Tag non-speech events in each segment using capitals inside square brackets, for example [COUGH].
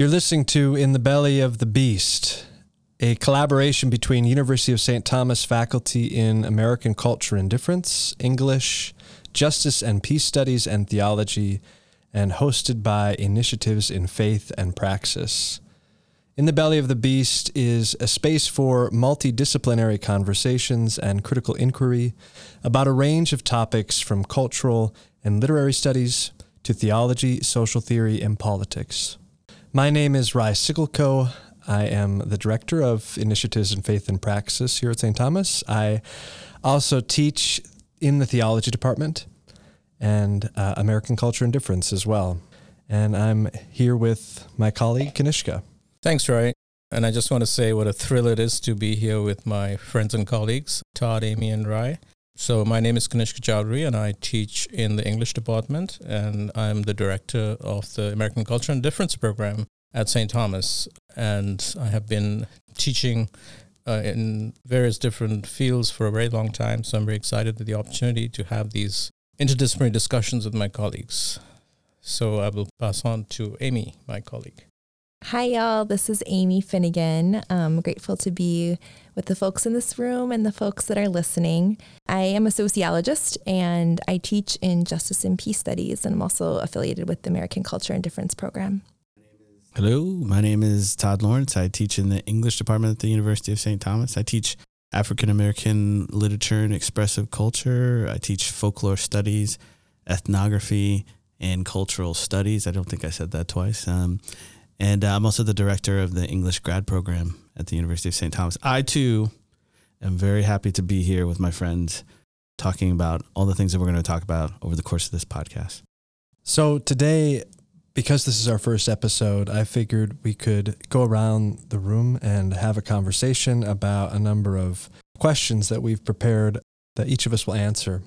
You're listening to In the Belly of the Beast, a collaboration between University of St. Thomas faculty in American Culture and Difference, English, Justice and Peace Studies, and Theology, and hosted by Initiatives in Faith and Praxis. In the Belly of the Beast is a space for multidisciplinary conversations and critical inquiry about a range of topics from cultural and literary studies to theology, social theory, and politics. My name is Rai Sigelko. I am the director of Initiatives in Faith and Praxis here at St. Thomas. I also teach in the theology department and uh, American Culture and Difference as well. And I'm here with my colleague, Kanishka. Thanks, Rai. And I just want to say what a thrill it is to be here with my friends and colleagues, Todd, Amy, and Rai. So my name is Kanishka Chowdhury, and I teach in the English department, and I'm the director of the American Culture and Difference program at St. Thomas. And I have been teaching uh, in various different fields for a very long time. So I'm very excited with the opportunity to have these interdisciplinary discussions with my colleagues. So I will pass on to Amy, my colleague. Hi, y'all. This is Amy Finnegan. I'm grateful to be with the folks in this room and the folks that are listening. I am a sociologist and I teach in Justice and Peace Studies, and I'm also affiliated with the American Culture and Difference program. Hello, my name is Todd Lawrence. I teach in the English department at the University of St. Thomas. I teach African American literature and expressive culture. I teach folklore studies, ethnography, and cultural studies. I don't think I said that twice. Um, and uh, I'm also the director of the English grad program at the University of St. Thomas. I too am very happy to be here with my friends talking about all the things that we're going to talk about over the course of this podcast. So today, because this is our first episode, I figured we could go around the room and have a conversation about a number of questions that we've prepared that each of us will answer.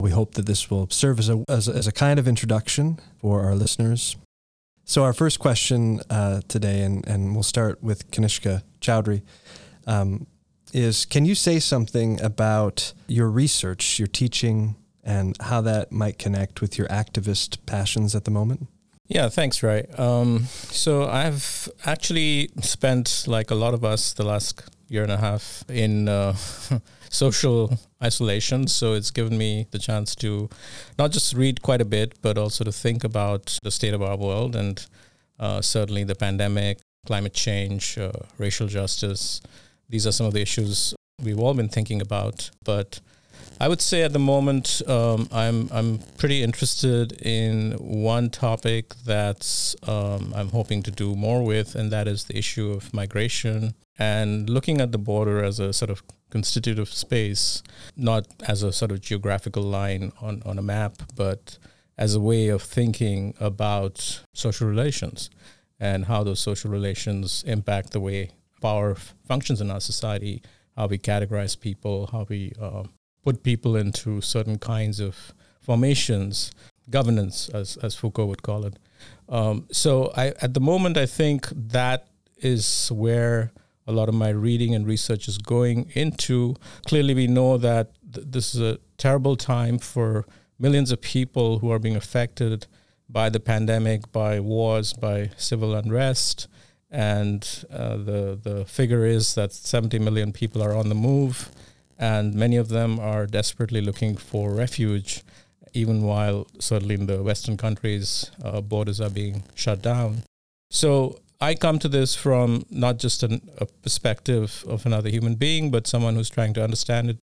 We hope that this will serve as a, as a, as a kind of introduction for our listeners so our first question uh, today, and, and we'll start with Kanishka Chowdhury, um, is can you say something about your research, your teaching, and how that might connect with your activist passions at the moment? Yeah, thanks, Rai. Um, so I've actually spent, like a lot of us, the last year and a half in uh, [LAUGHS] social isolation. So it's given me the chance to not just read quite a bit, but also to think about the state of our world and uh, certainly the pandemic, climate change, uh, racial justice. These are some of the issues we've all been thinking about. But I would say at the moment, um, I'm I'm pretty interested in one topic that's um, I'm hoping to do more with, and that is the issue of migration and looking at the border as a sort of constitutive space, not as a sort of geographical line on, on a map, but as a way of thinking about social relations and how those social relations impact the way power f- functions in our society, how we categorize people, how we uh, put people into certain kinds of formations, governance, as, as Foucault would call it. Um, so I, at the moment, I think that is where a lot of my reading and research is going into. Clearly, we know that th- this is a terrible time for millions of people who are being affected by the pandemic, by wars, by civil unrest. And uh, the, the figure is that 70 million people are on the move, and many of them are desperately looking for refuge, even while certainly in the Western countries, uh, borders are being shut down. So I come to this from not just an, a perspective of another human being, but someone who's trying to understand it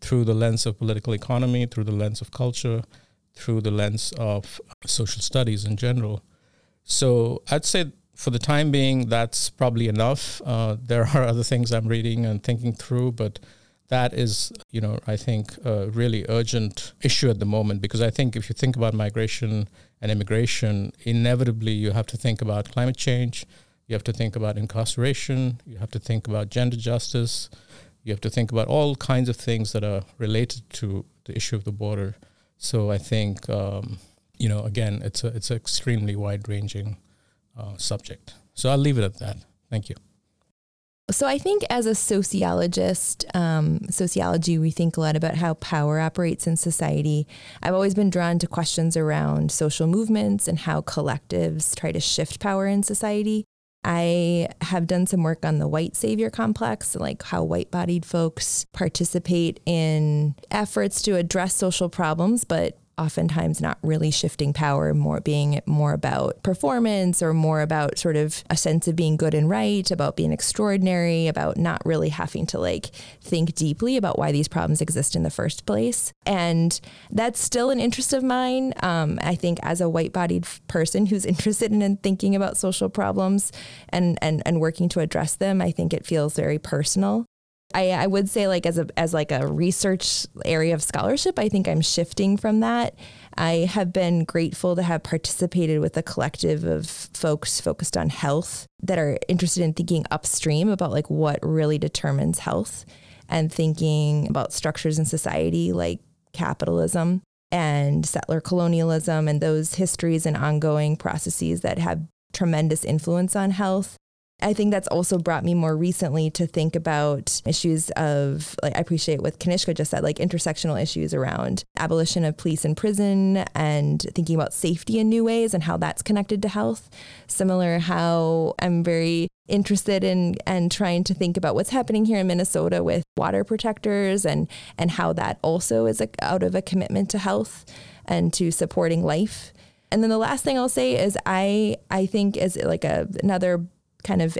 through the lens of political economy, through the lens of culture, through the lens of social studies in general. So I'd say for the time being, that's probably enough. Uh, there are [LAUGHS] other things I'm reading and thinking through, but that is, you know, I think a really urgent issue at the moment because I think if you think about migration and immigration, inevitably you have to think about climate change, you have to think about incarceration, you have to think about gender justice, you have to think about all kinds of things that are related to the issue of the border. So I think, um, you know, again, it's a it's an extremely wide ranging uh, subject. So I'll leave it at that. Thank you. So I think as a sociologist, um, sociology, we think a lot about how power operates in society. I've always been drawn to questions around social movements and how collectives try to shift power in society. I have done some work on the white savior complex, like how white bodied folks participate in efforts to address social problems, but oftentimes not really shifting power, more being more about performance or more about sort of a sense of being good and right, about being extraordinary, about not really having to like think deeply about why these problems exist in the first place. And that's still an interest of mine. Um, I think as a white bodied person who's [LAUGHS] interested in, in thinking about social problems and, and, and working to address them, I think it feels very personal. I, I would say like as a as like a research area of scholarship, I think I'm shifting from that. I have been grateful to have participated with a collective of folks focused on health that are interested in thinking upstream about like what really determines health and thinking about structures in society like capitalism and settler colonialism and those histories and ongoing processes that have tremendous influence on health I think that's also brought me more recently to think about issues of, like, I appreciate what Kanishka just said, like intersectional issues around abolition of police and prison and thinking about safety in new ways and how that's connected to health. Similar, how I'm very interested in and trying to think about what's happening here in Minnesota with water protectors and and how that also is a, out of a commitment to health and to supporting life. And then the last thing I'll say is I I think is like a another kind of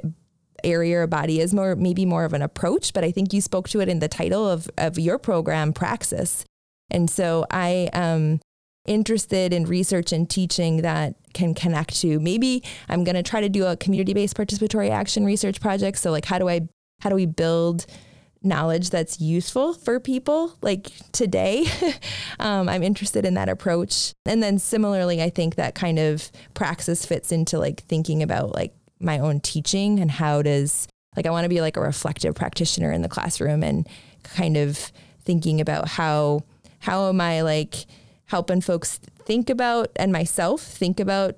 area or body is more maybe more of an approach, but I think you spoke to it in the title of, of your program, Praxis. And so I am interested in research and teaching that can connect to maybe I'm going to try to do a community-based participatory action research project. So like how do I how do we build knowledge that's useful for people like today. [LAUGHS] um, I'm interested in that approach. And then similarly, I think that kind of praxis fits into like thinking about like my own teaching and how does like I want to be like a reflective practitioner in the classroom and kind of thinking about how how am I like helping folks think about and myself think about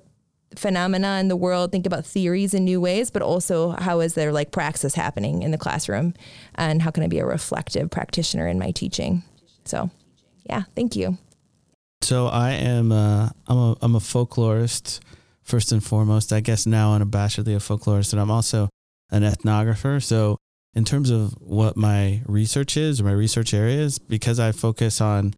phenomena in the world, think about theories in new ways, but also how is there like praxis happening in the classroom and how can I be a reflective practitioner in my teaching? So, yeah, thank you. So I am uh, I'm a I'm a folklorist first and foremost. I guess now I'm a bachelor of folklorist, and I'm also an ethnographer. So, in terms of what my research is or my research areas, because I focus on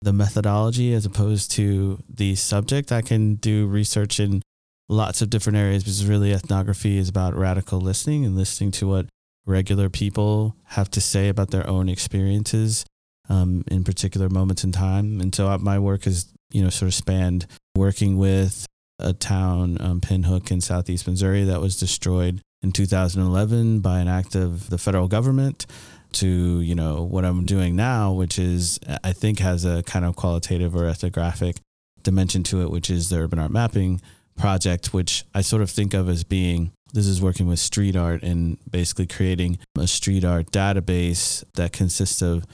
the methodology as opposed to the subject, I can do research in lots of different areas because really ethnography is about radical listening and listening to what regular people have to say about their own experiences um, in particular moments in time. And so uh, my work has, you know, sort of spanned working with a town, um, Pinhook in southeast Missouri, that was destroyed in 2011 by an act of the federal government to you know what I'm doing now, which is I think has a kind of qualitative or ethnographic dimension to it, which is the urban art mapping project, which I sort of think of as being this is working with street art and basically creating a street art database that consists of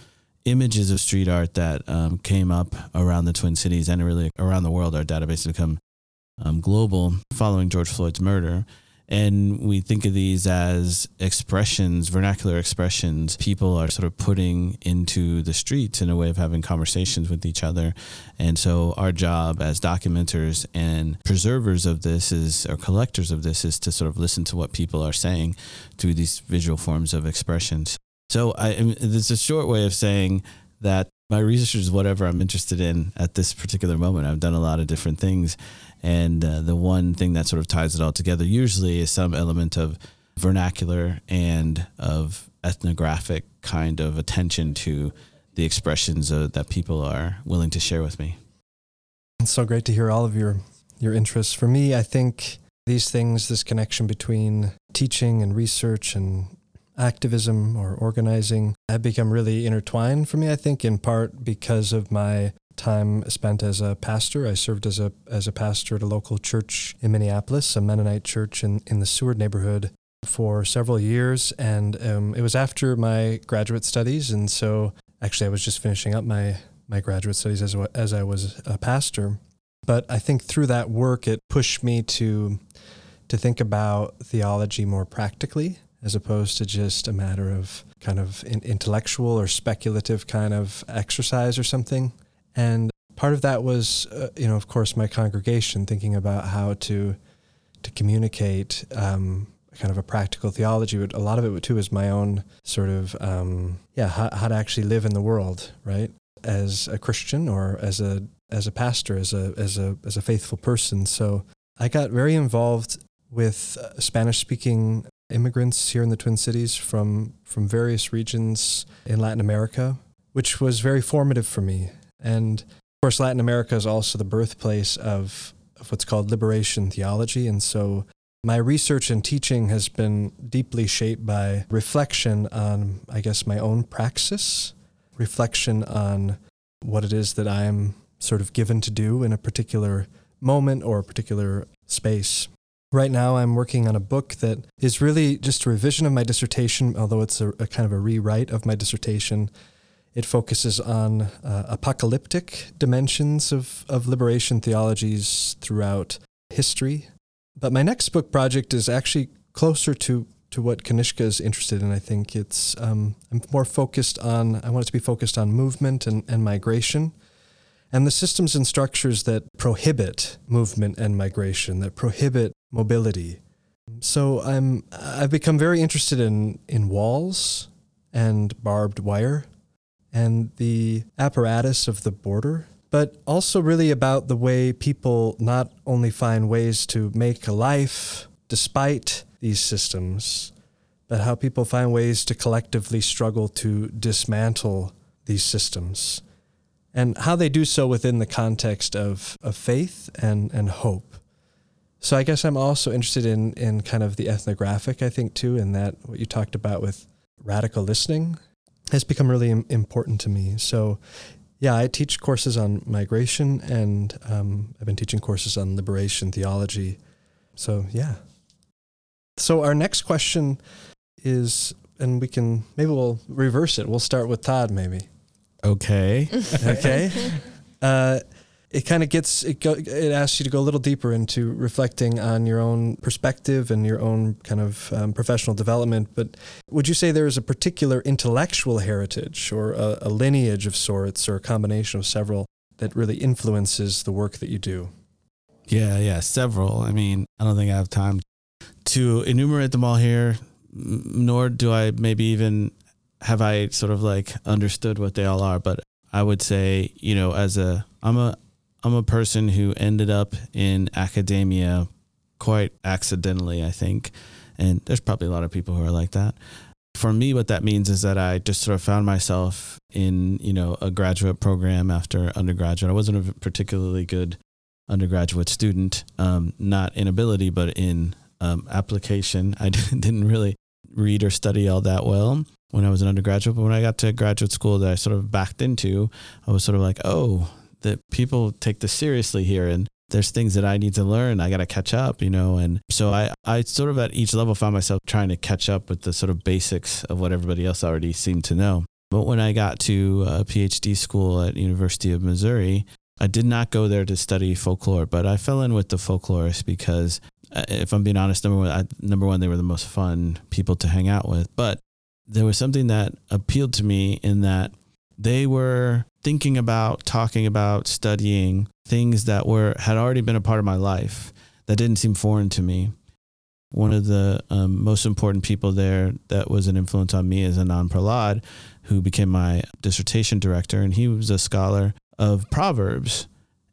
images of street art that um, came up around the Twin Cities and really around the world. Our database has become um, global following George Floyd's murder. And we think of these as expressions, vernacular expressions, people are sort of putting into the streets in a way of having conversations with each other. And so, our job as documenters and preservers of this is, or collectors of this, is to sort of listen to what people are saying through these visual forms of expressions. So, I, it's a short way of saying that my research is whatever I'm interested in at this particular moment. I've done a lot of different things. And uh, the one thing that sort of ties it all together usually is some element of vernacular and of ethnographic kind of attention to the expressions uh, that people are willing to share with me. It's so great to hear all of your your interests. For me, I think these things, this connection between teaching and research and activism or organizing have become really intertwined for me, I think, in part because of my time spent as a pastor. I served as a as a pastor at a local church in Minneapolis, a Mennonite church in, in the Seward neighborhood for several years. And um, it was after my graduate studies. And so actually I was just finishing up my, my graduate studies as, as I was a pastor. But I think through that work, it pushed me to, to think about theology more practically as opposed to just a matter of kind of intellectual or speculative kind of exercise or something. And part of that was, uh, you know, of course, my congregation thinking about how to to communicate um, kind of a practical theology, but a lot of it too is my own sort of um, yeah how, how to actually live in the world, right? As a Christian or as a as a pastor, as a as a as a faithful person. So I got very involved with uh, Spanish speaking immigrants here in the Twin Cities from from various regions in Latin America, which was very formative for me. And of course, Latin America is also the birthplace of, of what's called liberation theology. And so my research and teaching has been deeply shaped by reflection on, I guess, my own praxis, reflection on what it is that I am sort of given to do in a particular moment or a particular space. Right now, I'm working on a book that is really just a revision of my dissertation, although it's a, a kind of a rewrite of my dissertation. It focuses on uh, apocalyptic dimensions of, of liberation theologies throughout history. But my next book project is actually closer to, to what Kanishka is interested in. I think it's um, I'm more focused on, I want it to be focused on movement and, and migration and the systems and structures that prohibit movement and migration, that prohibit mobility. So I'm I've become very interested in in walls and barbed wire and the apparatus of the border, but also really about the way people not only find ways to make a life despite these systems, but how people find ways to collectively struggle to dismantle these systems and how they do so within the context of, of faith and, and hope. So I guess I'm also interested in, in kind of the ethnographic, I think, too, in that what you talked about with radical listening has become really important to me. So, yeah, I teach courses on migration and um, I've been teaching courses on liberation theology. So, yeah. So, our next question is, and we can maybe we'll reverse it. We'll start with Todd, maybe. Okay. [LAUGHS] okay. [LAUGHS] Uh, it kind of gets it go, it asks you to go a little deeper into reflecting on your own perspective and your own kind of um, professional development. But would you say there is a particular intellectual heritage or a, a lineage of sorts or a combination of several that really influences the work that you do? Yeah, yeah, several. I mean, I don't think I have time to enumerate them all here, nor do I maybe even have I sort of like understood what they all are, but I would say, you know, as a I'm a I'm a person who ended up in academia quite accidentally, I think. And there's probably a lot of people who are like that. For me, what that means is that I just sort of found myself in, you know, a graduate program after undergraduate. I wasn't a particularly good undergraduate student, um, not in ability, but in um, application. I [LAUGHS] didn't really read or study all that well when I was an undergraduate. But when I got to graduate school that I sort of backed into, I was sort of like, oh, that people take this seriously here and there's things that I need to learn. I got to catch up, you know. And so I, I sort of at each level found myself trying to catch up with the sort of basics of what everybody else already seemed to know. But when I got to a PhD school at University of Missouri, I did not go there to study folklore, but I fell in with the folklorists because, uh, if I'm being honest, number one, I, number one, they were the most fun people to hang out with. But there was something that appealed to me in that they were thinking about, talking about, studying things that were had already been a part of my life that didn't seem foreign to me. One of the um, most important people there that was an influence on me is Anand Prahlad, who became my dissertation director, and he was a scholar of Proverbs,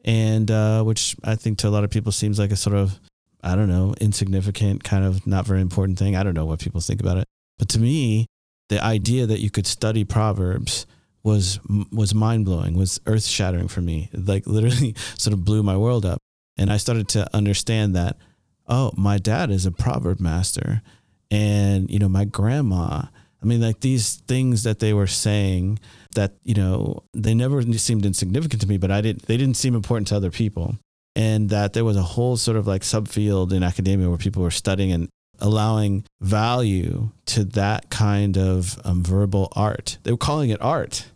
and uh, which I think to a lot of people seems like a sort of I don't know insignificant kind of not very important thing. I don't know what people think about it, but to me, the idea that you could study proverbs was was mind blowing, was earth shattering for me. Like literally, [LAUGHS] sort of blew my world up. And I started to understand that, oh, my dad is a proverb master, and you know, my grandma. I mean, like these things that they were saying that you know they never seemed insignificant to me, but I didn't. They didn't seem important to other people, and that there was a whole sort of like subfield in academia where people were studying and allowing value to that kind of um, verbal art. They were calling it art.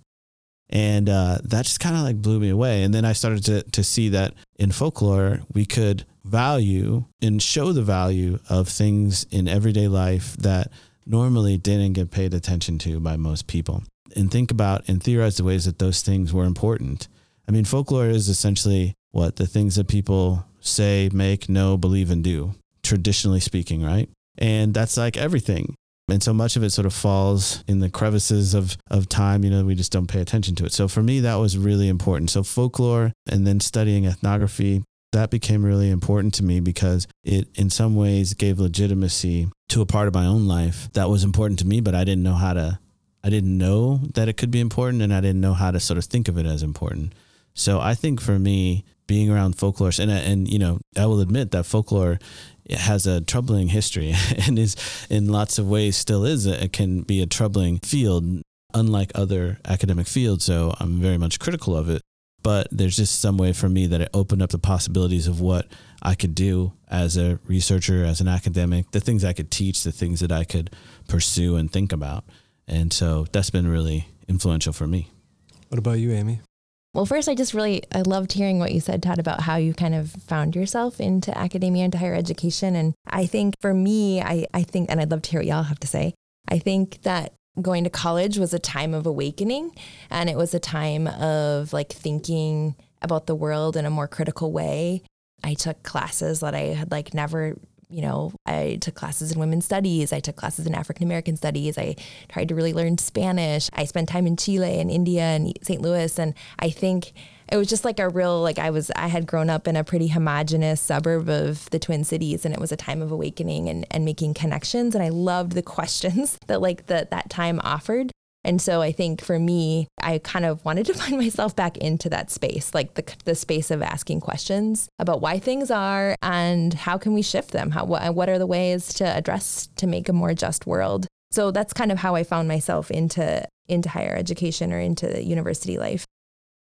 And uh, that just kind of like blew me away. And then I started to, to see that in folklore, we could value and show the value of things in everyday life that normally didn't get paid attention to by most people. And think about and theorize the ways that those things were important. I mean, folklore is essentially what the things that people say, make, know, believe, and do, traditionally speaking, right? And that's like everything. And so much of it sort of falls in the crevices of, of time. You know, we just don't pay attention to it. So for me, that was really important. So folklore and then studying ethnography, that became really important to me because it in some ways gave legitimacy to a part of my own life that was important to me, but I didn't know how to, I didn't know that it could be important and I didn't know how to sort of think of it as important. So I think for me, being around folklore and and you know I will admit that folklore has a troubling history [LAUGHS] and is in lots of ways still is it can be a troubling field unlike other academic fields so I'm very much critical of it. But there's just some way for me that it opened up the possibilities of what I could do as a researcher as an academic the things I could teach the things that I could pursue and think about. And so that's been really influential for me. What about you Amy well, first, I just really I loved hearing what you said, Todd, about how you kind of found yourself into academia, into higher education. And I think for me, I, I think, and I'd love to hear what y'all have to say. I think that going to college was a time of awakening, and it was a time of like thinking about the world in a more critical way. I took classes that I had like never you know, I took classes in women's studies. I took classes in African American studies. I tried to really learn Spanish. I spent time in Chile and India and St. Louis. And I think it was just like a real, like I was, I had grown up in a pretty homogenous suburb of the Twin Cities and it was a time of awakening and, and making connections. And I loved the [LAUGHS] questions that like the, that time offered. And so I think for me, I kind of wanted to [LAUGHS] find myself back into that space, like the, the space of asking questions about why things are and how can we shift them? How, what are the ways to address to make a more just world? So that's kind of how I found myself into into higher education or into university life.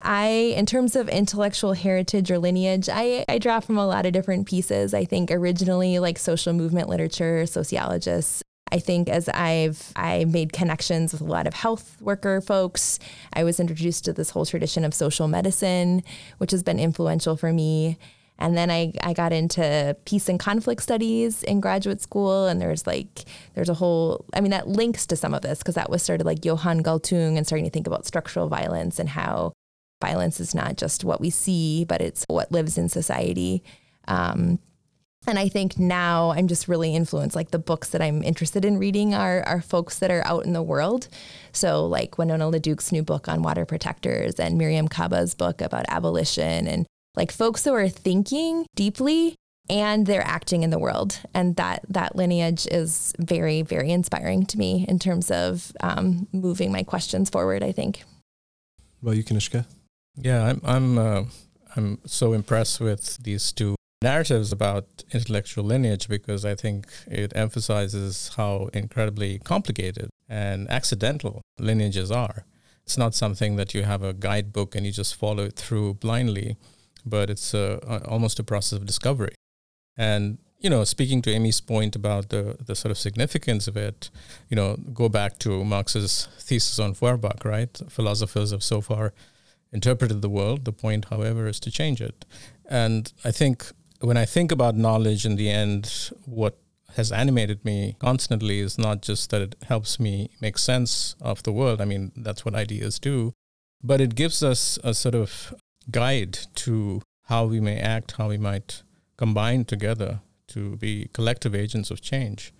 I, in terms of intellectual heritage or lineage, I, I draw from a lot of different pieces. I think originally like social movement literature, sociologists, I think as I've I made connections with a lot of health worker folks, I was introduced to this whole tradition of social medicine, which has been influential for me. And then I, I got into peace and conflict studies in graduate school. And there's like, there's a whole, I mean, that links to some of this because that was sort of like Johan Galtung and starting to think about structural violence and how violence is not just what we see, but it's what lives in society. Um, and I think now I'm just really influenced. Like the books that I'm interested in reading are, are folks that are out in the world. So, like Winona LaDuke's new book on water protectors and Mariame Kaba's book about abolition, and like folks who are thinking deeply and they're acting in the world. And that, that lineage is very, very inspiring to me in terms of um, moving my questions forward, I think. Well, you, Kanishka? Yeah, I'm, I'm, uh, I'm so impressed with these two narratives about intellectual lineage because I think it emphasizes how incredibly complicated and accidental lineages are. It's not something that you have a guidebook and you just follow it through blindly, but it's a, a, almost a process of discovery. And you know, speaking to Amy's point about the the sort of significance of it, you know, go back to Marx's thesis on Feuerbach, right? Philosophers have so far interpreted the world. The point, however, is to change it. And I think when I think about knowledge in the end, what has animated me constantly is not just that it helps me make sense of the world. I mean, that's what ideas do, but it gives us a sort of guide to how we may act, how we might combine together to be collective agents of change.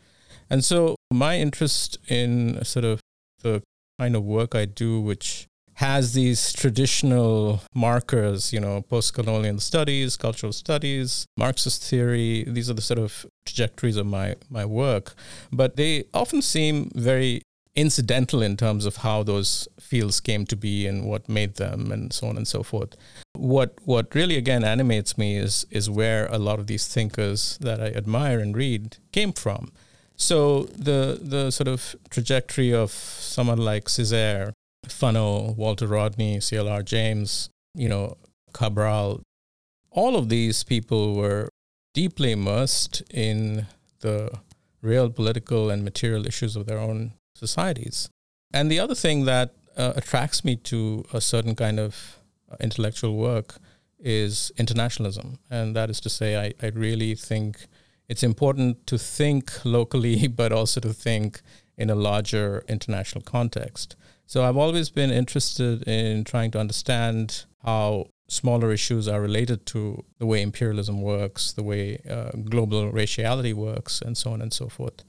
And so, my interest in sort of the kind of work I do, which has these traditional markers, you know, post colonial studies, cultural studies, Marxist theory. These are the sort of trajectories of my, my work. But they often seem very incidental in terms of how those fields came to be and what made them and so on and so forth. What what really again animates me is is where a lot of these thinkers that I admire and read came from. So the the sort of trajectory of someone like Césaire Fanon, Walter Rodney, C.L.R. James, you know, Cabral, all of these people were deeply immersed in the real political and material issues of their own societies. And the other thing that uh, attracts me to a certain kind of uh, intellectual work is internationalism. And that is to say, I, I really think it's important to think locally, [LAUGHS] but also to think in a larger international context. So I've always been interested in trying to understand how smaller issues are related to the way imperialism works, the way uh, global raciality works, and so on and so forth.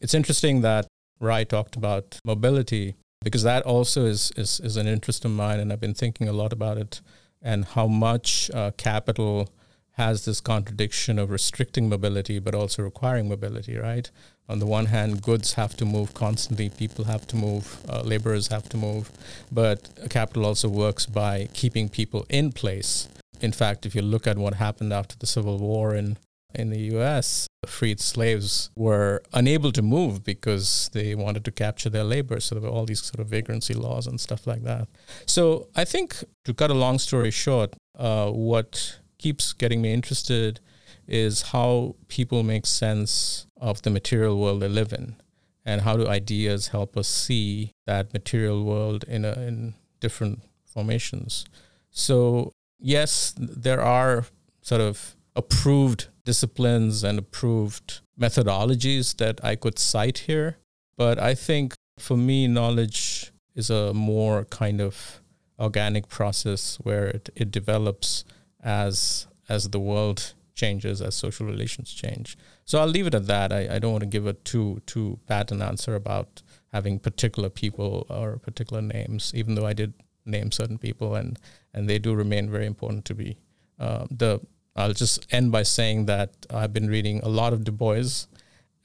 It's interesting that Rai talked about mobility because that also is, is, is an interest of mine, and I've been thinking a lot about it and how much uh, capital has this contradiction of restricting mobility but also requiring mobility, right? On the one hand, goods have to move constantly, people have to move, uh, laborers have to move, but capital also works by keeping people in place. In fact, if you look at what happened after the Civil War in, in the US, freed slaves were unable to move because they wanted to capture their labor. So there were all these sort of vagrancy laws and stuff like that. So I think, to cut a long story short, uh, what keeps getting me interested is how people make sense of the material world they live in? And how do ideas help us see that material world in a, in different formations? So yes there are sort of approved disciplines and approved methodologies that I could cite here but I think for me knowledge is a more kind of organic process where it, it develops as as the world changes, as social relations change. So I'll leave it at that. I, I don't want to give a too too pat an answer about having particular people or particular names, even though I did name certain people and and they do remain very important to me. Uh, the I'll just end by saying that I've been reading a lot of Du Bois,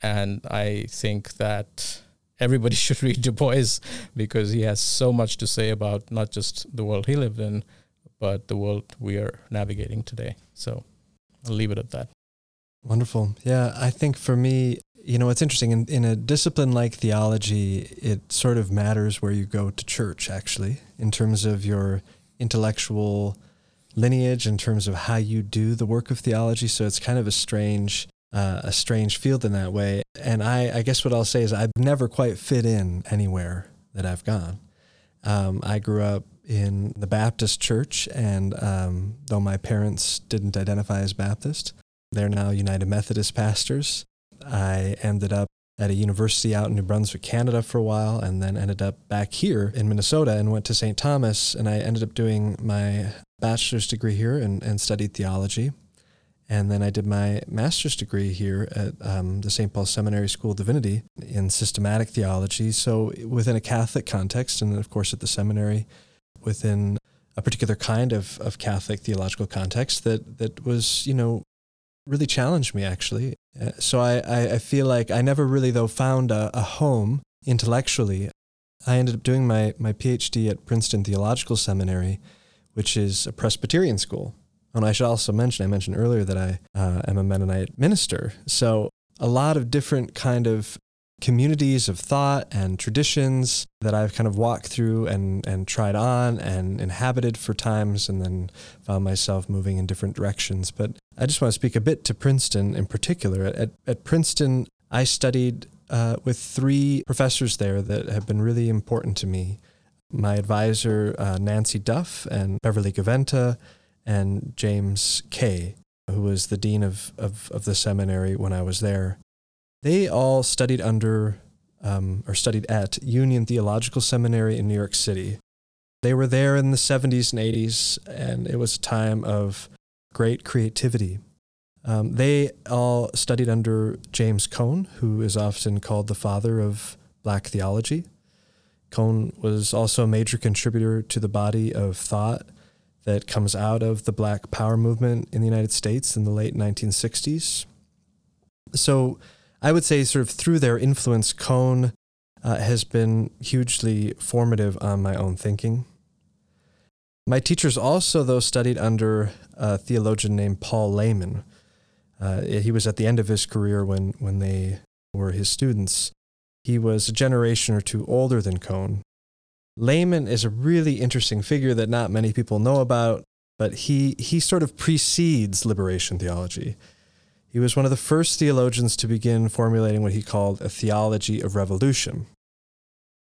and I think that everybody [LAUGHS] should read Du Bois because he has so much to say about not just the world he lived in, but the world we are navigating today. So I'll leave it at that. Wonderful. Yeah, I think for me, you know, it's interesting. In, in a discipline like theology, it sort of matters where you go to church, actually, in terms of your intellectual lineage, in terms of how you do the work of theology. So it's kind of a strange, uh, a strange field in that way. And I, I guess what I'll say is I've never quite fit in anywhere that I've gone. Um, I grew up in the Baptist church, and um, though my parents didn't identify as Baptist, they're now United Methodist pastors. I ended up at a university out in New Brunswick, Canada for a while, and then ended up back here in Minnesota and went to St. Thomas. And I ended up doing my bachelor's degree here and, and studied theology. And then I did my master's degree here at um, the St. Paul Seminary School of Divinity in systematic theology. So within a Catholic context, and of course at the seminary, within a particular kind of, of Catholic theological context that, that was, you know, really challenged me actually. Uh, so I, I, I, feel like I never really, though, found a, a home intellectually. I ended up doing my, my PhD at Princeton Theological Seminary, which is a Presbyterian school. And I should also mention, I mentioned earlier that I uh, am a Mennonite minister. So a lot of different kind of communities of thought and traditions that I've kind of walked through and, and tried on and inhabited for times and then found myself moving in different directions. But I just want to speak a bit to Princeton in particular. At, at Princeton, I studied uh, with three professors there that have been really important to me. My advisor, uh, Nancy Duff, and Beverly Gaventa, and James Kay, who was the dean of, of, of the seminary when I was there. They all studied under um, or studied at Union Theological Seminary in New York City. They were there in the 70s and 80s, and it was a time of great creativity. Um, they all studied under James Cone, who is often called the father of black theology. Cone was also a major contributor to the body of thought that comes out of the black power movement in the United States in the late 1960s. So, I would say, sort of through their influence, Cone uh, has been hugely formative on my own thinking. My teachers also, though, studied under a theologian named Paul Lehmann. Uh, he was at the end of his career when, when they were his students. He was a generation or two older than Cone. Lehmann is a really interesting figure that not many people know about, but he, he sort of precedes liberation theology. He was one of the first theologians to begin formulating what he called a theology of revolution.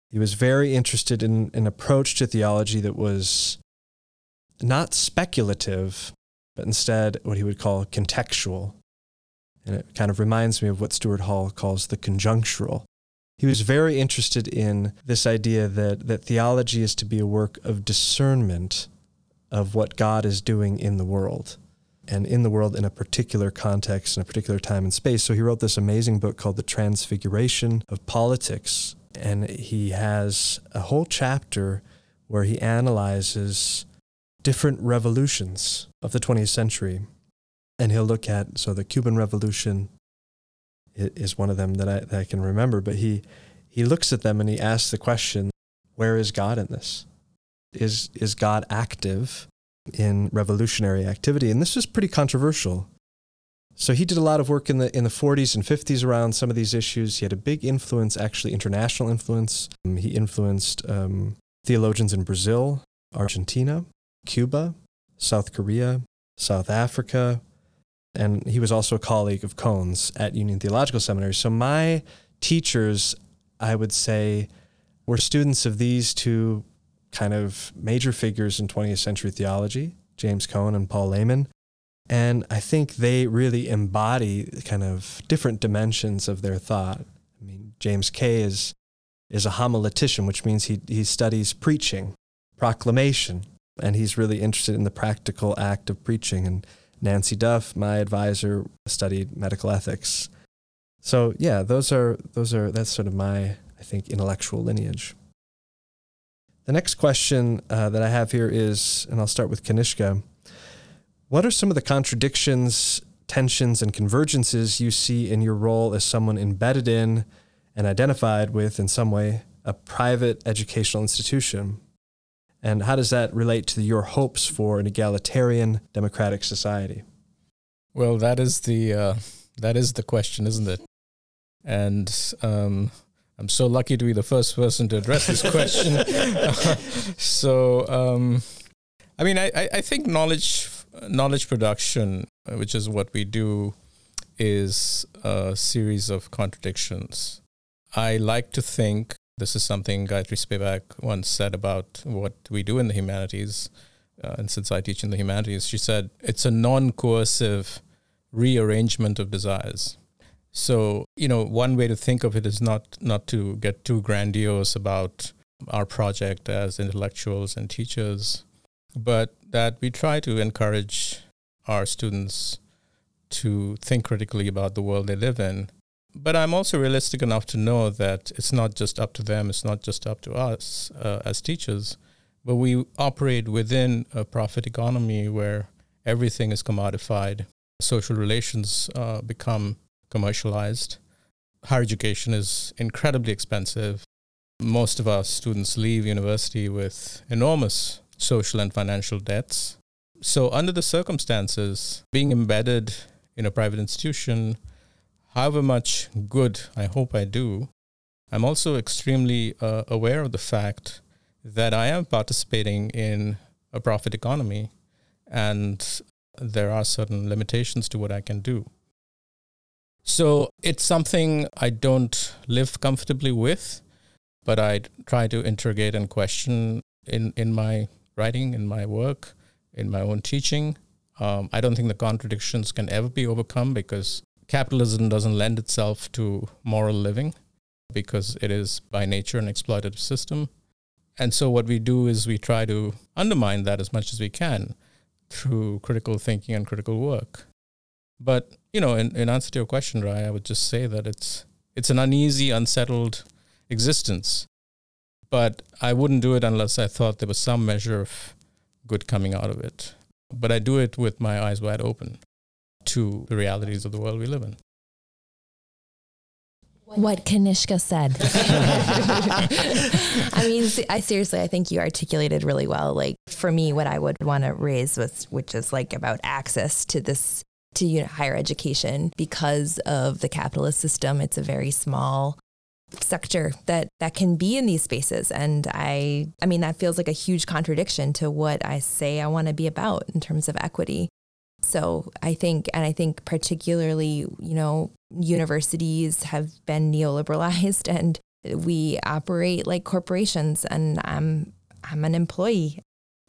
He was very interested in an approach to theology that was not speculative, but instead what he would call contextual. And it kind of reminds me of what Stuart Hall calls the conjunctural. He was very interested in this idea that, that theology is to be a work of discernment of what God is doing in the world and in the world in a particular context, in a particular time and space. So he wrote this amazing book called The Transfiguration of Politics. And he has a whole chapter where he analyzes different revolutions of the 20th century. And he'll look at, so the Cuban Revolution is one of them that I, that I can remember, but he, he looks at them and he asks the question, where is God in this? Is, is God active in revolutionary activity? And this was pretty controversial. So he did a lot of work in the in the 40s and 50s around some of these issues. He had a big influence, actually international influence. Um, he influenced um, theologians in Brazil, Argentina, Cuba, South Korea, South Africa, and he was also a colleague of Cone's at Union Theological Seminary. So my teachers, I would say, were students of these two kind of major figures in 20th century theology, James Cone and Paul Lehmann. And I think they really embody kind of different dimensions of their thought. I mean, James Kay is, is a homiletician, which means he, he studies preaching, proclamation, and he's really interested in the practical act of preaching. And Nancy Duff, my advisor, studied medical ethics. So yeah, those are those are that's sort of my I think intellectual lineage. The next question uh, that I have here is, and I'll start with Kanishka. What are some of the contradictions, tensions, and convergences you see in your role as someone embedded in and identified with, in some way, a private educational institution? And how does that relate to your hopes for an egalitarian democratic society? Well, that is the uh, that is the question, isn't it? And um, I'm so lucky to be the first person to address this [LAUGHS] question. [LAUGHS] so, um, I mean, I, I think knowledge knowledge production, which is what we do, is a series of contradictions. I like to think this is something Gayatri Spivak once said about what we do in the humanities. Uh, and since I teach in the humanities, she said it's a non coercive rearrangement of desires. So, you know, one way to think of it is not not to get too grandiose about our project as intellectuals and teachers, but that we try to encourage our students to think critically about the world they live in. But I'm also realistic enough to know that it's not just up to them, it's not just up to us uh, as teachers, but we operate within a profit economy where everything is commodified. Social relations uh, become commercialized. Higher education is incredibly expensive. Most of our students leave university with enormous social and financial debts. So, under the circumstances, being embedded in a private institution, however much good I hope I do, I'm also extremely uh, aware of the fact that I am participating in a profit economy and there are certain limitations to what I can do. So it's something I don't live comfortably with, but I try to interrogate and question in, in my writing, in my work, in my own teaching. Um, I don't think the contradictions can ever be overcome because capitalism doesn't lend itself to moral living because it is by nature an exploitative system. And so what we do is we try to undermine that as much as we can through critical thinking and critical work. But you know, in, in answer to your question, Rai, I would just say that it's it's an uneasy, unsettled existence. But I wouldn't do it unless I thought there was some measure of good coming out of it. But I do it with my eyes wide open to the realities of the world we live in. What Kanishka said. [LAUGHS] I mean, I seriously, I think you articulated really well. Like for me, what I would want to raise was, which is like about access to this to you know, higher education because of the capitalist system. It's a very small sector that that can be in these spaces and i i mean that feels like a huge contradiction to what i say i want to be about in terms of equity so i think and i think particularly you know universities have been neoliberalized [LAUGHS] and we operate like corporations and i'm i'm an employee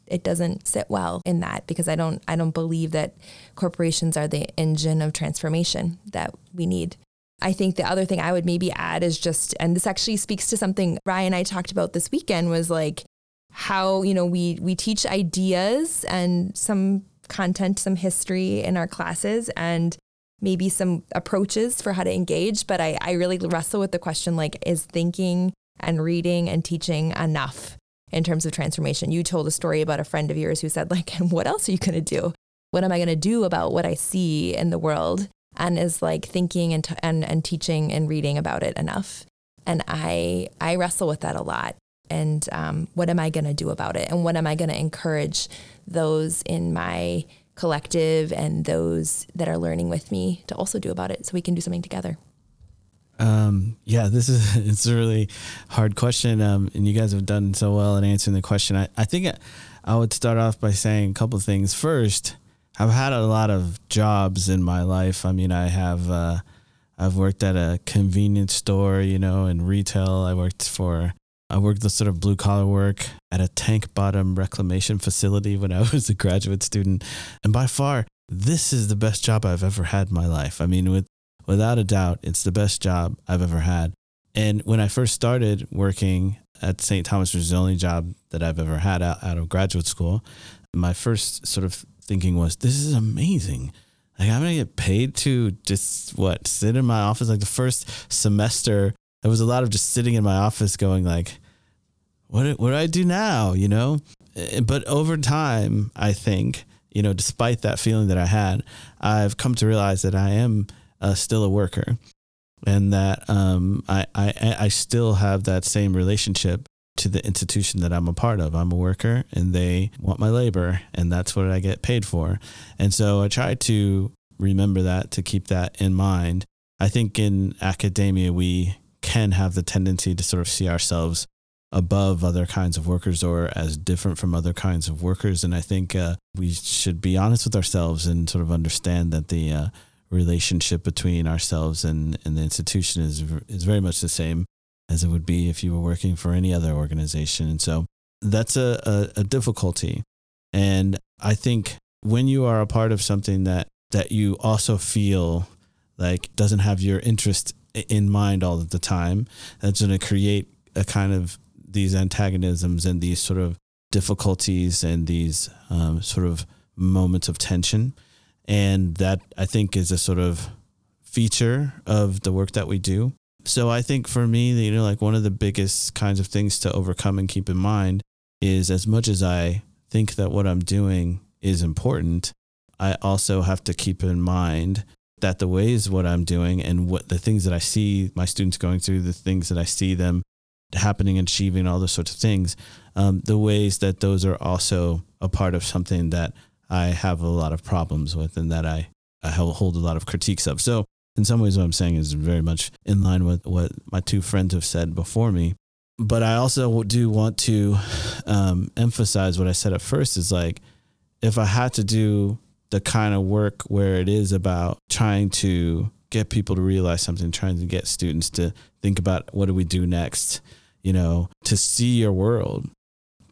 it doesn't sit well in that because I don't I don't believe that corporations are the engine of transformation that we need. I think the other thing I would maybe add is just and this actually speaks to something Ryan and I talked about this weekend was like how you know we we teach ideas and some content, some history in our classes, and maybe some approaches for how to engage. But I, I really wrestle with the question like, is thinking and reading and teaching enough in terms of transformation? You told a story about a friend of yours who said, like, and what else are you going to do? What am I going to do about what I see in the world? And is like thinking and, t- and, and teaching and reading about it enough? And I, I wrestle with that a lot. And um, what am I going to do about it? And what am I going to encourage those in my collective and those that are learning with me to also do about it so we can do something together? Um, yeah, this is [LAUGHS] it's a really hard question, um, and you guys have done so well in answering the question. I, I think I would start off by saying a couple of things. First, I've had a lot of jobs in my life. I mean, I have uh, I've worked at a convenience store, you know, in retail. I worked for I worked the sort of blue collar work at a tank bottom reclamation facility when I [LAUGHS] was a graduate student. And by far, this is the best job I've ever had in my life. I mean, with without a doubt, it's the best job I've ever had. And when I first started working at St. Thomas, which was the only job that I've ever had out, out of graduate school, my first sort of thinking was, this is amazing. Like I'm gonna get paid to just what sit in my office. Like the first semester there was a lot of just sitting in my office going like, what, what do I do now? You know? Eh, but over time, I think, you know, despite that feeling that I had, I've come to realize that I am uh, still a worker and that um, I, I, I still have that same relationship to the institution that I'm a part of. I'm a worker and they want my labor and that's what I get paid for. And so I try to remember that, to keep that in mind. I think in academia, we can have the tendency to sort of see ourselves above other kinds of workers or as different from other kinds of workers. And I think uh, we should be honest with ourselves and sort of understand that the uh, relationship between ourselves and, and the institution is is very much the same as it would be if you were working for any other organization. And so that's a, a, a difficulty. And I think when you are a part of something that that you also feel like doesn't have your interest in mind all of the time. That's going to create a kind of these antagonisms and these sort of difficulties and these um, sort of moments of tension. And that I think is a sort of feature of the work that we do. So I think for me, you know, like one of the biggest kinds of things to overcome and keep in mind is as much as I think that what I'm doing is important, I also have to keep in mind that the ways what I'm doing and what the things that I see my students going through, the things that I see them happening achieving, all those sorts of things, um, the ways that those are also a part of something that I have a lot of problems with and that I, I hold a lot of critiques of. So in some ways, what I'm saying is very much in line with what my two friends have said before me. But I also do want to um, emphasize what I said at first is like, if I had to do the kind of work where it is about trying to get people to realize something, trying to get students to think about what do we do next, you know, to see your world,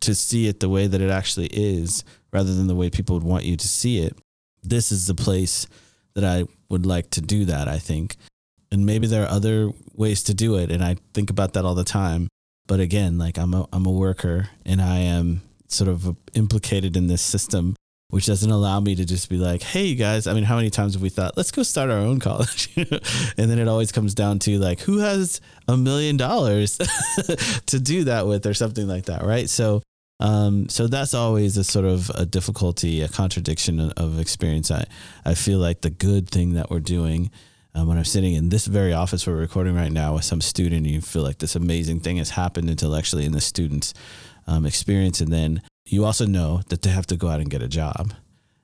to see it the way that it actually is rather than the way people would want you to see it. This is the place that I would like to do that, I think. And maybe there are other ways to do it and I think about that all the time. But again, like I'm a I'm a worker and I am sort of implicated in this system which doesn't allow me to just be like, hey, you guys. I mean, how many times have we thought, let's go start our own college? [LAUGHS] and then it always comes down to like, who has a million dollars [LAUGHS] to do that with or something like that, right? So, um, so that's always a sort of a difficulty, a contradiction of experience. I, I feel like the good thing that we're doing um, when I'm sitting in this very office we're recording right now with some student, you feel like this amazing thing has happened intellectually in the student's um, experience. And then you also know that they have to go out and get a job,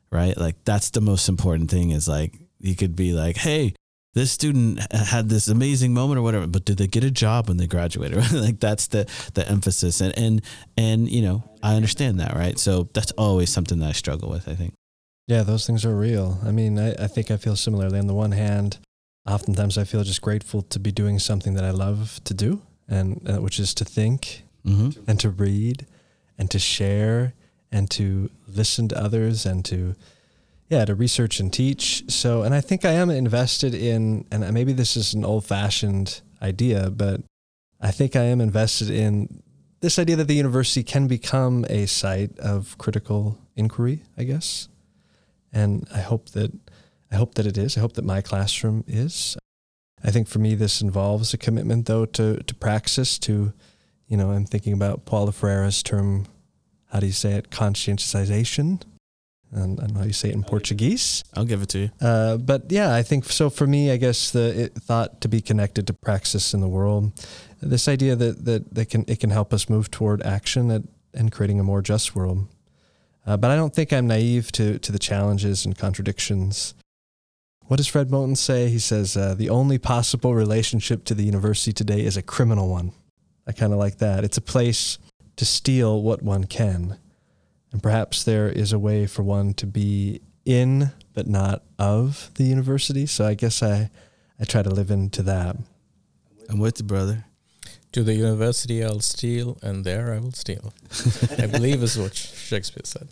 right? Like that's the most important thing is like you could be like, hey, this student had this amazing moment or whatever, but did they get a job when they graduated? [LAUGHS] like that's the the emphasis, and and and you know I understand that, right? So that's always something that I struggle with. I think. Yeah, those things are real. I mean, I, I think I feel similarly. On the one hand, oftentimes I feel just grateful to be doing something that I love to do, and uh, which is to think mm-hmm. and to read and to share and to listen to others and to yeah to research and teach so and i think i am invested in and maybe this is an old fashioned idea but i think i am invested in this idea that the university can become a site of critical inquiry, I guess. And I hope that I hope that it is. I hope that my classroom is. I think for me this involves a commitment though to to praxis to you know, I'm thinking about Paulo Freire's term how do you say it? Conscientization. And I don't know how you say it in Portuguese. I'll give it to you. Uh, but yeah, I think so. For me, I guess the it, thought to be connected to praxis in the world, this idea that that that can it can help us move toward action at, and creating a more just world. Uh, but I don't think I'm naive to to the challenges and contradictions. What does Fred Moten say? He says uh, the only possible relationship to the university today is a criminal one. I kind of like that. It's a place to steal what one can. And perhaps there is a way for one to be in but not of the university. So I guess I, I try to live into that. I'm with you, brother. To the university I'll steal, and there I will steal. I believe is what Shakespeare said.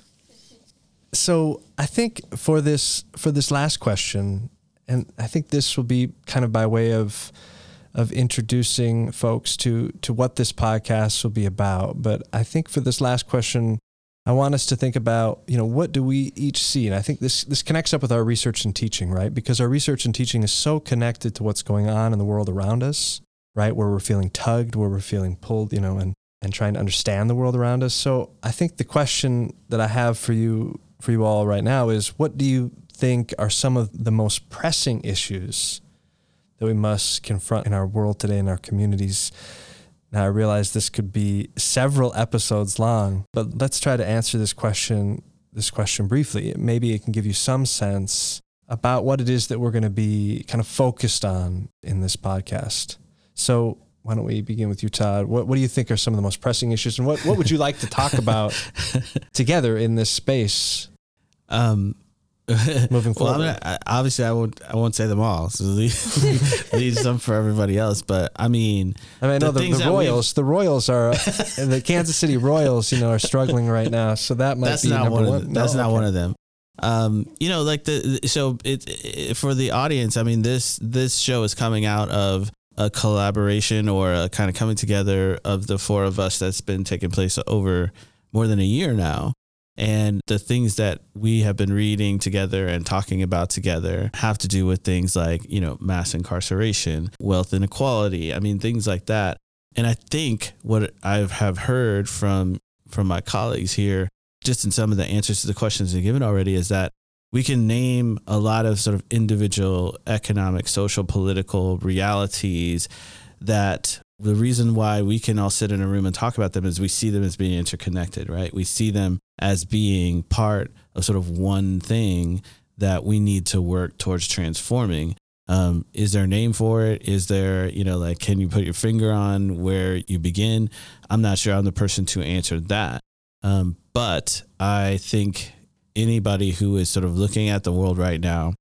So I think for this for this last question, and I think this will be kind of by way of of introducing folks to to what this podcast will be about. But I think for this last question, I want us to think about, you know, what do we each see? And I think this this connects up with our research and teaching, right? Because our research and teaching is so connected to what's going on in the world around us, right? Where we're feeling tugged, where we're feeling pulled, you know, and and trying to understand the world around us. So I think the question that I have for you for you all right now is what do you think are some of the most pressing issues that we must confront in our world today in our communities? Now I realize this could be several episodes long, but let's try to answer this question this question briefly. Maybe it can give you some sense about what it is that we're going to be kind of focused on in this podcast. So, why don't we begin with you, Todd? What, what do you think are some of the most pressing issues, and what, what would you like to talk about [LAUGHS] together in this space? Um, [LAUGHS] moving well, forward. I, obviously, I won't. I won't say them all. So [LAUGHS] leave, [LAUGHS] leave some for everybody else. But I mean, I mean, the the, things the we've- Royals. The Royals are the Kansas City Royals. You know, are struggling right now. So that might that's be not one. one. Of, that's No? not Okay. one of them. Um, you know, like the so it, it for the audience. I mean, this this show is coming out of a collaboration or a kind of coming together of the four of us that's been taking place over more than a year now. And the things that we have been reading together and talking about together have to do with things like, you know, mass incarceration, wealth inequality. I mean, things like that. And I think what I have heard from from my colleagues here, just in some of the answers to the questions they've given already, is that we can name a lot of sort of individual economic, social, political realities that the reason why we can all sit in a room and talk about them is we see them as being interconnected, right? We see them as being part of sort of one thing that we need to work towards transforming. Um, is there a name for it? Is there, you know, like, can you put your finger on where you begin? I'm not sure I'm the person to answer that. Um, but I think anybody who is sort of looking at the world right now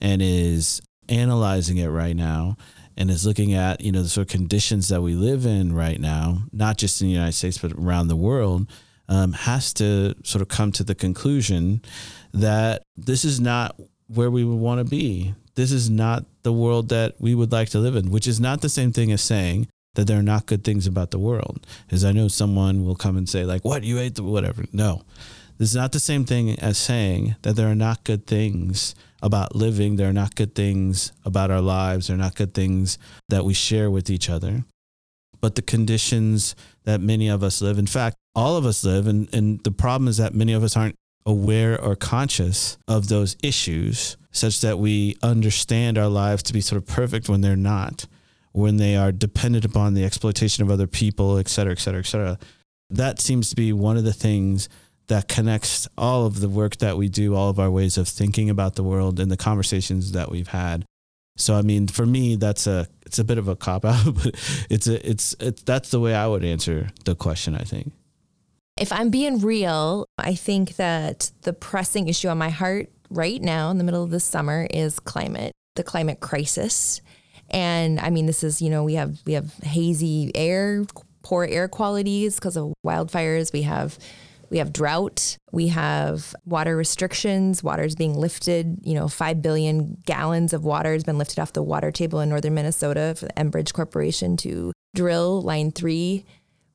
and is analyzing it right now and is looking at you know the sort of conditions that we live in right now, not just in the United States but around the world, um, has to sort of come to the conclusion that this is not where we would want to be. This is not the world that we would like to live in, which is not the same thing as saying that there are not good things about the world. Because I know someone will come and say like, "What you ate the whatever." No, this is not the same thing as saying that there are not good things about living. There are not good things about our lives. There are not good things that we share with each other. But the conditions that many of us live, in fact, all of us live, and, and the problem is that many of us aren't aware or conscious of those issues such that we understand our lives to be sort of perfect when they're not, when they are dependent upon the exploitation of other people, et cetera, et cetera, et cetera. That seems to be one of the things that connects all of the work that we do, all of our ways of thinking about the world and the conversations that we've had. So I mean, for me, that's a it's a bit of a cop out, [LAUGHS] but it's a it's it's that's the way I would answer the question. I think. If I'm being real, I think that the pressing issue on my heart right now in the middle of the summer is climate, the climate crisis. And I mean, this is, you know, we have we have hazy air, poor air qualities because of wildfires. We have we have drought. We have water restrictions. Water's being lifted. You know, 5 billion gallons of water has been lifted off the water table in northern Minnesota for the Enbridge Corporation to drill line three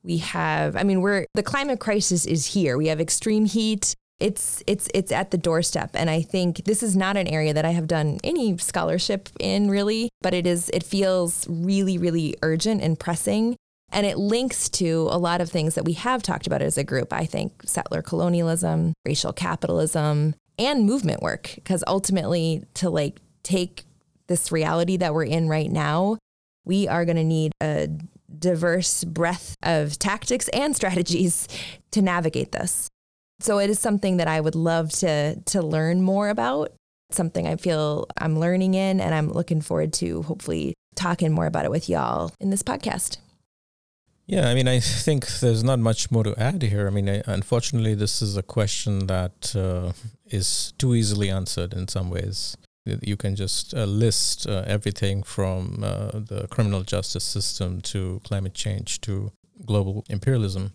We have, I mean, we're the climate crisis is here. We have extreme heat. It's it's it's at the doorstep, and I think this is not an area that I have done any scholarship in really, but it is. It feels really really urgent and pressing, and it links to a lot of things that we have talked about as a group. I think settler colonialism, racial capitalism, and movement work, because ultimately to like take this reality that we're in right now, we are going to need a diverse breadth of tactics and [LAUGHS] strategies to navigate this. So it is something that I would love to to learn more about. Something I feel I'm learning in and I'm looking forward to hopefully talking more about it with y'all in this podcast. Yeah, I mean, I think there's not much more to add here. I mean, I, unfortunately, this is a question that uh, is too easily answered in some ways. You can just uh, list uh, everything from uh, the criminal justice system to climate change to global imperialism.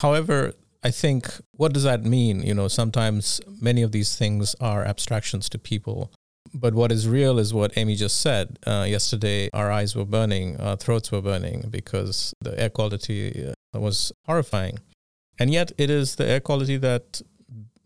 However, I think what does that mean? You know, sometimes many of these things are abstractions to people. But what is real is what Amy just said. Uh, yesterday, our eyes were burning, our throats were burning because the air quality uh, was horrifying. And yet, it is the air quality that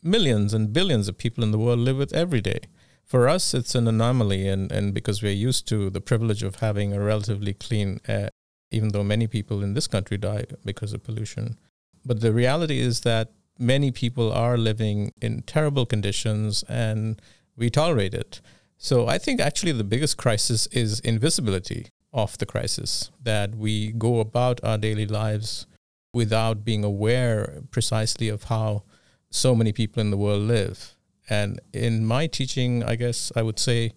millions and billions of people in the world live with every day. For us, it's an anomaly, and, and because we're used to the privilege of having a relatively clean air, even though many people in this country die because of pollution. But the reality is that many people are living in terrible conditions and we tolerate it. So I think actually the biggest crisis is invisibility of the crisis, that we go about our daily lives without being aware precisely of how so many people in the world live. And in my teaching, I guess I would say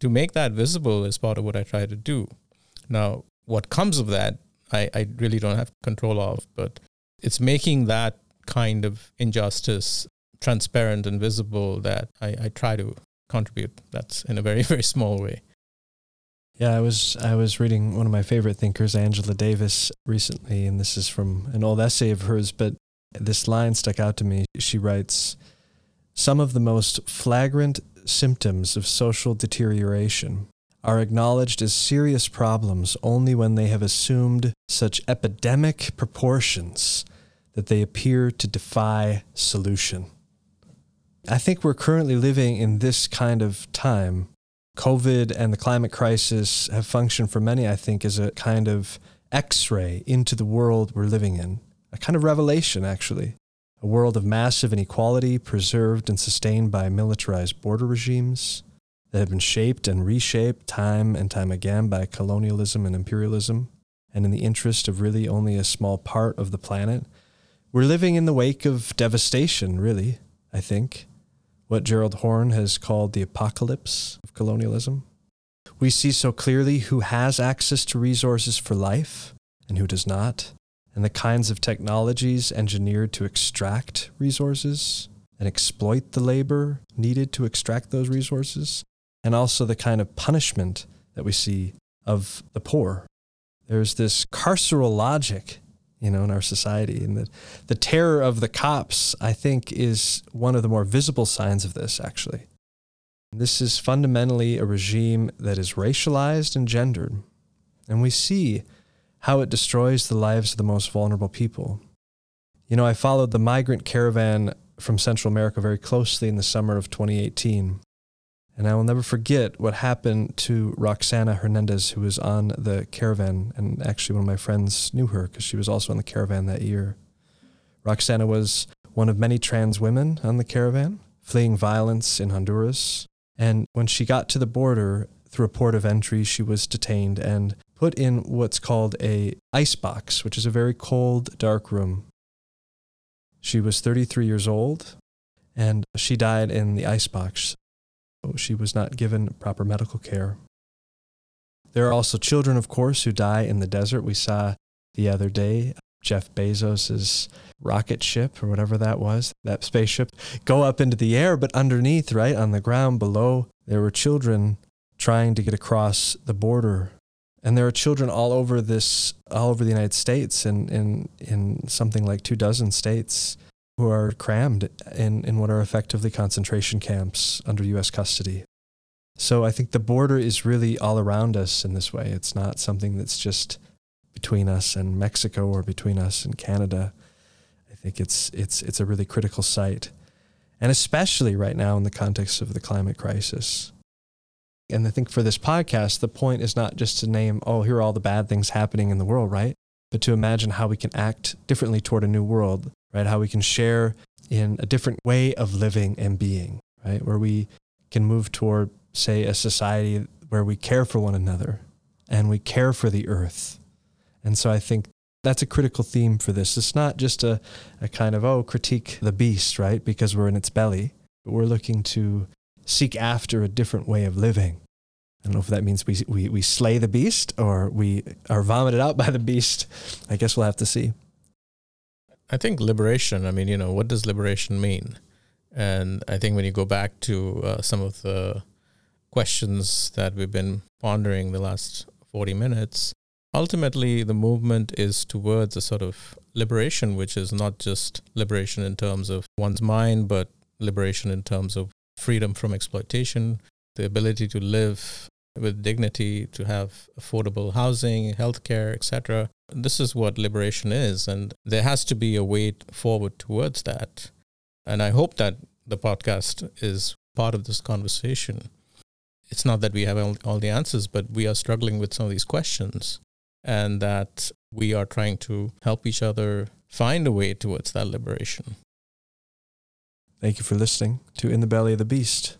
to make that visible is part of what I try to do. Now, what comes of that, I, I really don't have control of, but it's making that kind of injustice transparent and visible that I, I try to contribute. That's in a very, [LAUGHS] very small way. Yeah, I was I was reading one of my favorite thinkers, Angela Davis, recently, and this is from an old essay of hers, but this line stuck out to me. She writes, Some of the most flagrant symptoms of social deterioration are acknowledged as serious problems only when they have assumed such epidemic proportions that they appear to defy solution. I think we're currently living in this kind of time. COVID and the climate crisis have functioned for many, I think, as a kind of x ray into the world we're living in, a kind of revelation, actually. A world of massive inequality preserved and sustained by militarized border regimes that have been shaped and reshaped time and time again by colonialism and imperialism, and in the interest of really only a small part of the planet. We're living in the wake of devastation, really, I think what Gerald Horne has called the apocalypse of colonialism. We see so clearly who has access to resources for life and who does not, and the kinds of technologies engineered to extract resources and exploit the labor needed to extract those resources, and also the kind of punishment that we see of the poor. There's this carceral logic you know, in our society. And the, the terror of the cops, I think, is one of the more visible signs of this, actually. This is fundamentally a regime that is racialized and gendered. And we see how it destroys the lives of the most vulnerable people. You know, I followed the migrant caravan from Central America very closely in the summer of 2018. And I will never forget what happened to Roxana Hernandez, who was on the caravan. And actually, one of my friends knew her because she was also on the caravan that year. Roxana was one of many trans women on the caravan, fleeing violence in Honduras. And when she got to the border through a port of entry, she was detained and put in what's called a ice box, which is a very cold, dark room. She was 33 years old, and she died in the ice box she was not given proper medical care. There are also children, of course, who die in the desert. We saw the other day Jeff Bezos's rocket ship or whatever that was, that spaceship, go up into the air, but underneath, right on the ground below, there were children trying to get across the border. And there are children all over this, all over the United States and in, in something like two dozen states who are crammed in, in what are effectively concentration camps under US custody. So I think the border is really all around us in this way. It's not something that's just between us and Mexico or between us and Canada. I think it's it's it's a really critical site. And especially right now in the context of the climate crisis. And I think for this podcast, the point is not just to name, oh, here are all the bad things happening in the world, right? But to imagine how we can act differently toward a new world, right? How we can share in a different way of living and being, right? Where we can move toward, say, a society where we care for one another and we care for the earth. And so I think that's a critical theme for this. It's not just a, a kind of, oh, critique the beast, right? Because we're in its belly, but we're looking to seek after a different way of living. I don't know if that means we, we, we slay the beast or we are vomited out by the beast. I guess we'll have to see. I think liberation, I mean, you know, what does liberation mean? And I think when you go back to uh, some of the questions that we've been pondering the last 40 minutes, ultimately the movement is towards a sort of liberation, which is not just liberation in terms of one's mind, but liberation in terms of freedom from exploitation, the ability to live with dignity, to have affordable housing, healthcare, etc. This is what liberation is, and there has to be a way forward towards that. And I hope that the podcast is part of this conversation. It's not that we have all, the answers, but we are struggling with some of these questions, and that we are trying to help each other find a way towards that liberation. Thank you for listening to In the Belly of the Beast.